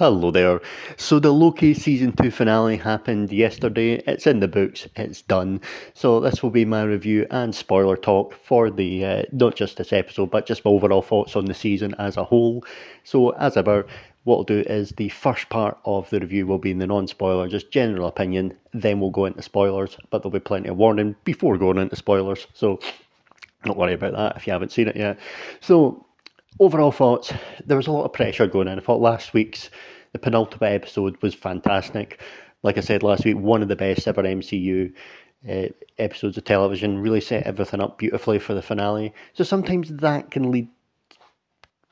Hello there. So the Loki season two finale happened yesterday. It's in the books. It's done. So this will be my review and spoiler talk for the uh, not just this episode, but just my overall thoughts on the season as a whole. So as ever, what I'll do is the first part of the review will be in the non-spoiler, just general opinion. Then we'll go into spoilers, but there'll be plenty of warning before going into spoilers. So don't worry about that if you haven't seen it yet. So overall thoughts, there was a lot of pressure going in. I thought last week's, the penultimate episode was fantastic. Like I said last week, one of the best ever MCU uh, episodes of television, really set everything up beautifully for the finale. So sometimes that can lead,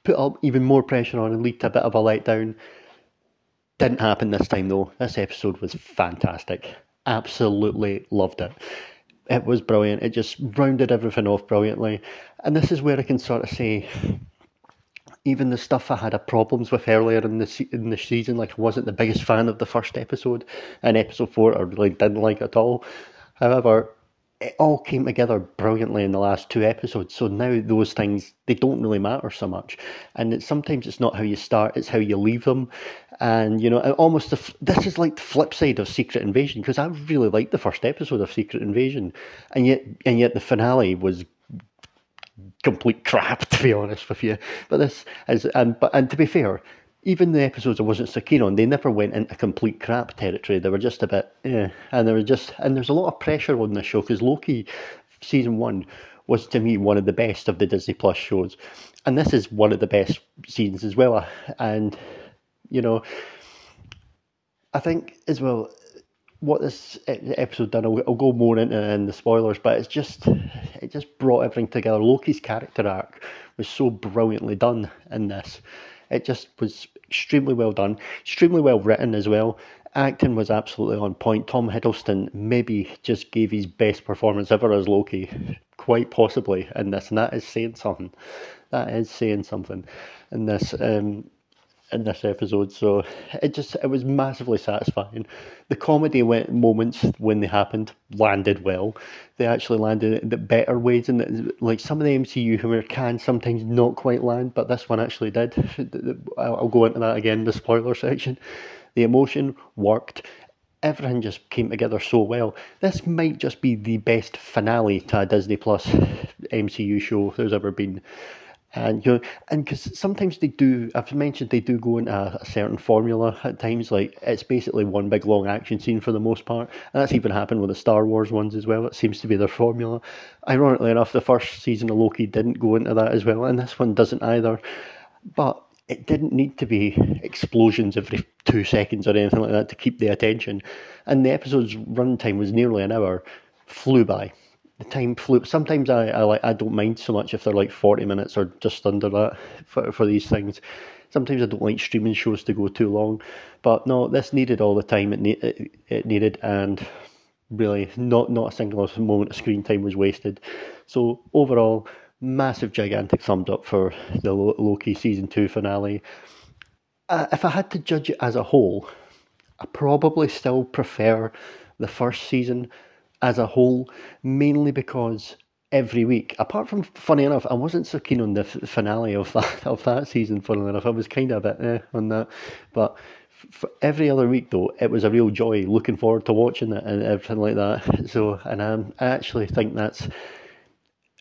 put up even more pressure on and lead to a bit of a letdown. Didn't happen this time though. This episode was fantastic. Absolutely loved it. It was brilliant. It just rounded everything off brilliantly. And this is where I can sort of say even the stuff I had problems with earlier in the in the season, like I wasn't the biggest fan of the first episode, and episode four I really didn't like at all. However, it all came together brilliantly in the last two episodes. So now those things they don't really matter so much, and sometimes it's not how you start; it's how you leave them. And you know, almost the, this is like the flip side of Secret Invasion because I really liked the first episode of Secret Invasion, and yet and yet the finale was complete crap, to be honest with you. But this is, and but and to be fair, even the episodes I wasn't so keen on, they never went into complete crap territory. They were just a bit, yeah, and there were just, and there's a lot of pressure on this show because Loki season one was to me one of the best of the Disney Plus shows, and this is one of the best seasons as well. And you know, I think as well what this episode done. I'll, I'll go more into in the spoilers, but it's just it just brought everything together. Loki's character arc was so brilliantly done in this. It just was extremely well done, extremely well written as well. Acting was absolutely on point. Tom Hiddleston maybe just gave his best performance ever as Loki, quite possibly in this, and that is saying something. That is saying something in this. Um, in this episode. So it just it was massively satisfying. The comedy went, moments when they happened landed well. They actually landed in the better ways, and like some of the MCU humor can sometimes not quite land, but this one actually did. I'll go into that again in the spoiler section. The emotion worked. Everything just came together so well. This might just be the best finale to a Disney Plus MCU show there's ever been and you know, and because sometimes they do, I've mentioned they do go into a, a, certain formula at times. Like it's basically one big long action scene for the most part, and that's even happened with the Star Wars ones as well. It seems to be their formula. Ironically enough, the first season of Loki didn't go into that as well, and this one doesn't either. But it didn't need to be explosions every two seconds or anything like that to keep the attention. And the episode's runtime was nearly an hour, flew by the time flew. Sometimes I, I like I don't mind so much if they're like forty minutes or just under that for for these things. Sometimes I don't like streaming shows to go too long, but no, this needed all the time it ne- it, it needed, and really not not a single moment of screen time was wasted. So overall, massive gigantic thumbs up for the Loki season two finale. Uh, if I had to judge it as a whole, I probably still prefer the first season as a whole, mainly because every week, apart from funny enough, I wasn't so keen on the f- finale of that of that season. Funny enough, I was kind of a bit eh, on that, but for every other week though, it was a real joy. Looking forward to watching it and everything like that. So, and um, I actually think that's.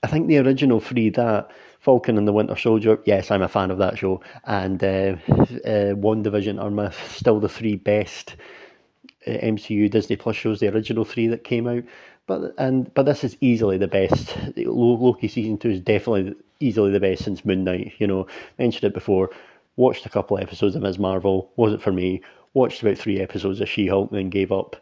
I think the original three that Falcon and the Winter Soldier. Yes, I'm a fan of that show, and uh, uh, WandaVision are my still the three best MCU Disney Plus shows, the original three that came out. But and but this is easily the best. Loki season two is definitely easily the best since Moon Knight. You know, mentioned it before. Watched a couple of episodes of Ms. Marvel. Wasn't for me. Watched about three episodes of She Hulk, then gave up.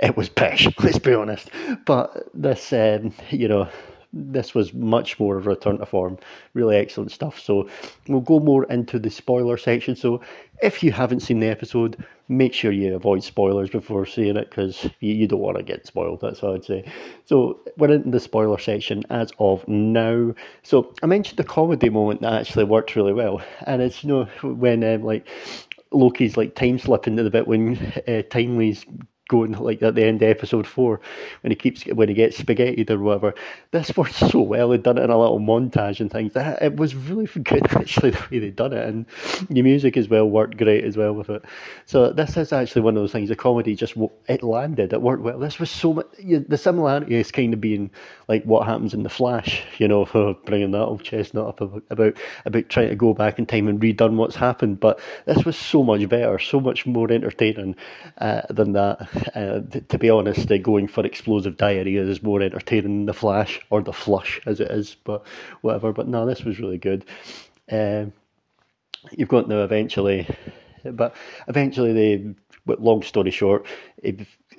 It was pish. Let's be honest. But this, um, you know, this was much more of a return to form. Really excellent stuff. So we'll go more into the spoiler section. So if you haven't seen the episode, make sure you avoid spoilers before seeing it because you, you, don't want to get spoiled. That's what I'd say. So we're in the spoiler section as of now. So I mentioned the comedy moment that actually worked really well, and it's you know when um, like Loki's like time slipping to the bit when uh, Timely's going like at the end of episode four when he keeps when he gets spaghetti or whatever. This worked so well. They'd done it in a little montage and things. It was really good actually the way they'd done it, and the music as well worked great as well with it. So this is actually one of those things. The comedy just it landed. It worked well. This was so much. The similarity is kind of being like what happens in the Flash. You know, bringing that old chestnut up about about trying to go back in time and redone what's happened. But this was so much better, so much more entertaining uh, than that. Uh, to be honest, uh, going for explosive diarrhea is more entertaining than the Flash or the Flush as it is. But whatever. But no, this was really good. Um, you've got now eventually, but eventually they. But long story short,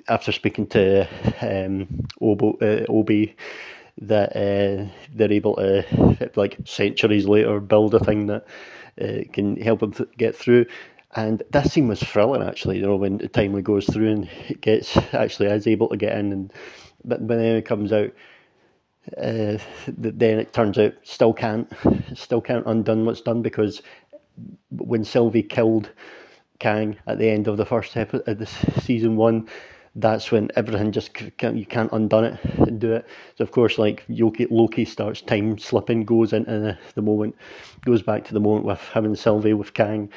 after speaking to um, Obo, uh, Obi, that uh, they're able to, like centuries later, build a thing that uh, can help them th- get through. And that scene was thrilling, actually. You know, when it Timely goes through and it gets actually is able to get in, and but when it comes out, uh, then it turns out still can't, still can't undone what's done because when Sylvie killed Kang at the end of the first episode of the season one, that's when everything just can't, you can't undone it and do it. So of course, like Loki, Loki starts time slipping, goes into the, the moment, goes back to the moment with him and Sylvie with Kang.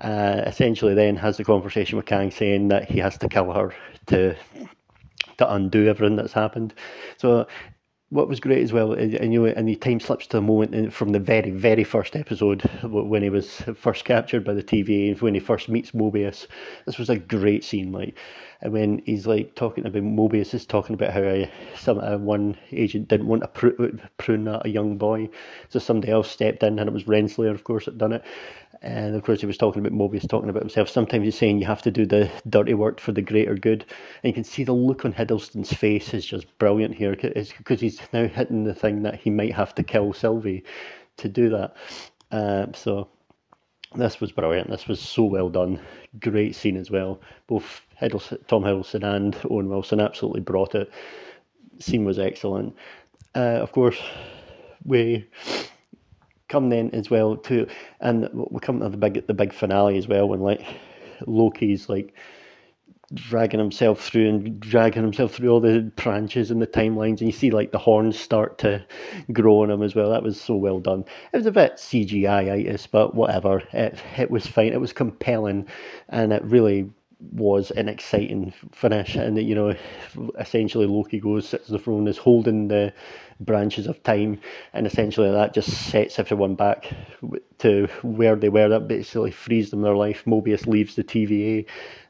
Uh, essentially, then has the conversation with Kang, saying that he has to kill her to to undo everything that's happened. So what was great as well, and you know, and he time slips to the moment from the very, very first episode when he was first captured by the TVA, and when he first meets Mobius. This was a great scene, like, and when he's like talking about Mobius is talking about how uh, some uh, one agent didn't want to pr- prune a young boy, so somebody else stepped in, and it was Renslayer, of course, that done it. And of course, he was talking about Mobius, talking about himself. Sometimes he's saying you have to do the dirty work for the greater good. And you can see the look on Hiddleston's face is just brilliant here because he's now hitting the thing that he might have to kill Sylvie to do that. Uh, so this was brilliant. This was so well done. Great scene as well. Both Hiddleston, Tom Hiddleston and Owen Wilson absolutely brought it. Scene was excellent. Uh, of course, we come then as well to, and we come to the big the big finale as well when like Loki's like dragging himself through and dragging himself through all the branches and the timelines, and you see like the horns start to grow on him as well. That was so well done. It was a bit CGI-itis, but whatever. It it was fine. It was compelling, and it really was an exciting finish. And you know, essentially Loki goes sits on the throne, is holding the branches of time, and essentially that just sets everyone back to where they were. That basically frees them their life. Mobius leaves the TVA,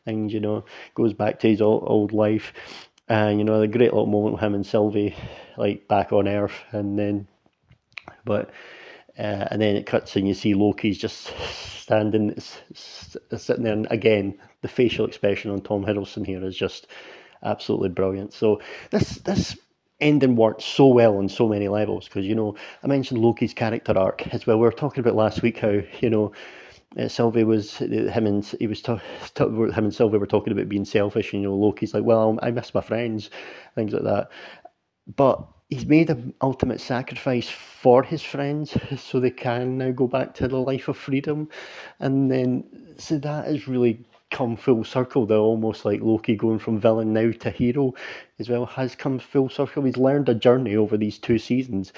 and you know goes back to his old, old life. And you know, a great little moment with him and Sylvie, like back on Earth, and then, but. Uh, and then it cuts and you see Loki's just standing, sitting there. And again, the facial expression on Tom Hiddleston here is just absolutely brilliant. So this this ending worked so well on so many levels because you know I mentioned Loki's character arc as well. We were talking about last week how you know uh, Sylvie was him and he was ta- ta- him and Sylvie were talking about being selfish. And, you know, Loki's like, well, I miss my friends, things like that. But he's made an ultimate sacrifice for his friends, so they can now go back to the life of freedom. And then, so that is really come full circle. They're almost like Loki going from villain now to hero as well has come full circle. He's learned a journey over these two seasons,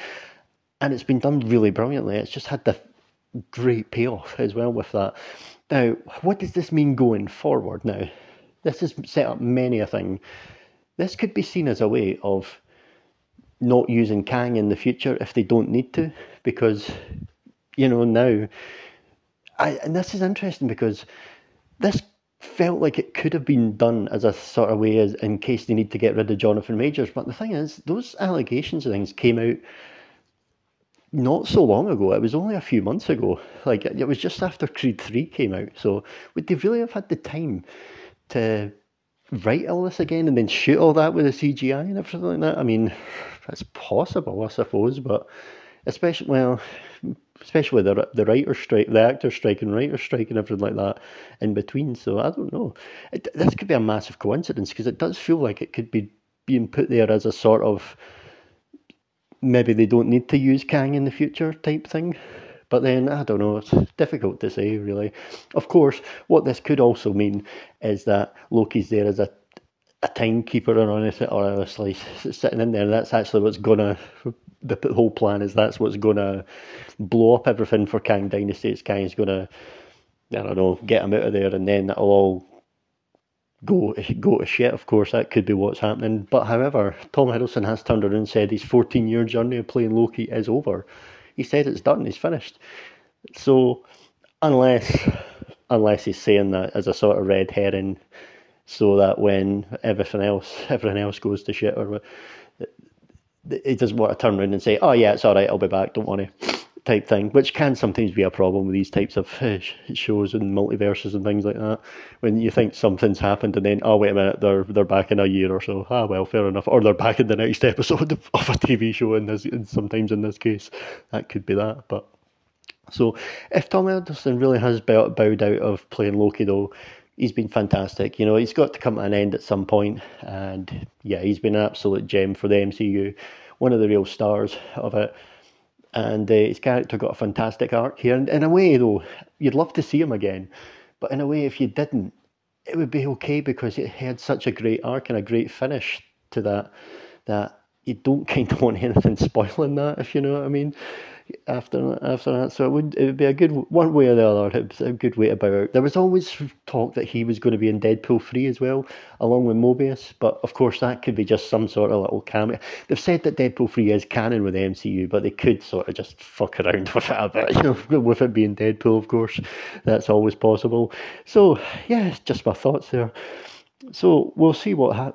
and it's been done really brilliantly. It's just had the great payoff as well with that. Now, what does this mean going forward? Now, this has set up many a thing. This could be seen as a way of not using Kang in the future if they don't need to, because you know now. I, and this is interesting because this felt like it could have been done as a sort of way as in case they need to get rid of Jonathan Majors. But the thing is, those allegations and things came out not so long ago. It was only a few months ago. Like it was just after Creed Three came out. So would they really have had the time to write all this again and then shoot all that with the CGI and everything like that? I mean, that's possible, I suppose, but especially well, especially with the the writer strike, the actor strike, and writer strike, and everything like that in between. So I don't know. It, this could be a massive coincidence because it does feel like it could be being put there as a sort of maybe they don't need to use Kang in the future type thing. But then I don't know. It's difficult to say, really. Of course, what this could also mean is that Loki's there as a a timekeeper or anything, or honestly sitting in there. That's actually what's gonna. The whole plan is that's what's gonna blow up everything for Kang Dynasty. It's Kang's gonna, I don't know, get him out of there, and then it'll all go go to shit. Of course, that could be what's happening. But however, Tom Hiddleston has turned around and said his 14 year journey of playing Loki is over. He said it's done. He's finished. So unless unless he's saying that as a sort of red herring, so that when everything else everything else goes to shit or he doesn't want to turn around and say, "Oh yeah, it's all right. I'll be back. Don't worry." Type thing, which can sometimes be a problem with these types of uh, shows and multiverses and things like that. When you think something's happened and then, oh wait a minute, they're they're back in a year or so. Ah well, fair enough. Or they're back in the next episode of, a TV show. In and sometimes in this case, that could be that. But so, if Tom Hiddleston really has bowed out of playing Loki, though, he's been fantastic. You know, he's got to come to an end at some point, and yeah, he's been an absolute gem for the MCU, one of the real stars of it and uh, his character got a fantastic arc here. And in a way, though, you'd love to see him again, but in a way, if you didn't, it would be okay because it had such a great arc and a great finish to that that you don't kind of want anything spoiling that, if you know what I mean after after that. So it would it would be a good one way or the other. It's a good way to bow out. There was always talk that he was going to be in Deadpool three as well, along with Mobius. But of course, that could be just some sort of little cameo. They've said that Deadpool three is canon with the MCU, but they could sort of just fuck around with it a bit, you know, with it being Deadpool. Of course, that's always possible. So yeah, it's just my thoughts there. So we'll see what ha-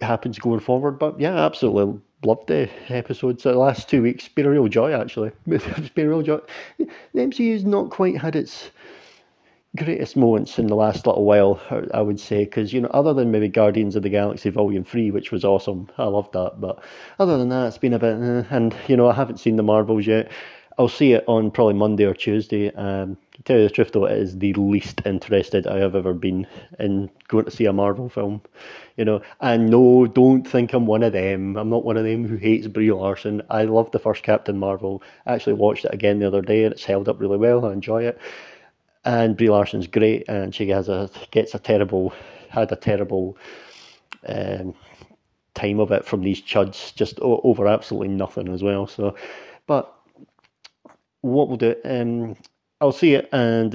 happens going forward. But yeah, absolutely loved the episodes. The last two weeks been a real joy, actually. it's been a real joy. The MCU's not quite had its greatest moments in the last little while, I would say, because you know, other than maybe Guardians of the Galaxy Volume Three, which was awesome, I loved that. But other than that, it's been a bit, uh, and you know, I haven't seen the Marvels yet. I'll see it on probably Monday or Tuesday. Um, to tell you the truth, though, it is the least interested I have ever been in going to see a Marvel film. You know, and no, don't think I'm one of them. I'm not one of them who hates Brie Larson. I love the first Captain Marvel. I actually watched it again the other day, and it's held up really well. I enjoy it. And Brie Larson's great, and she has a gets a terrible had a terrible um, time of it from these chuds, just over absolutely nothing as well. So, but what we'll do, um, I'll see it and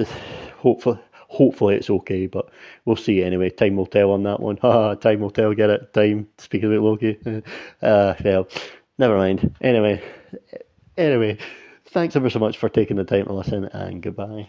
hopefully hopefully it's okay, but we'll see anyway. Time will tell on that one. Time will tell. Get it? Time. Speaking about Loki. Uh, well, never mind. Anyway, anyway, thanks ever so much for taking the time to listen, and goodbye.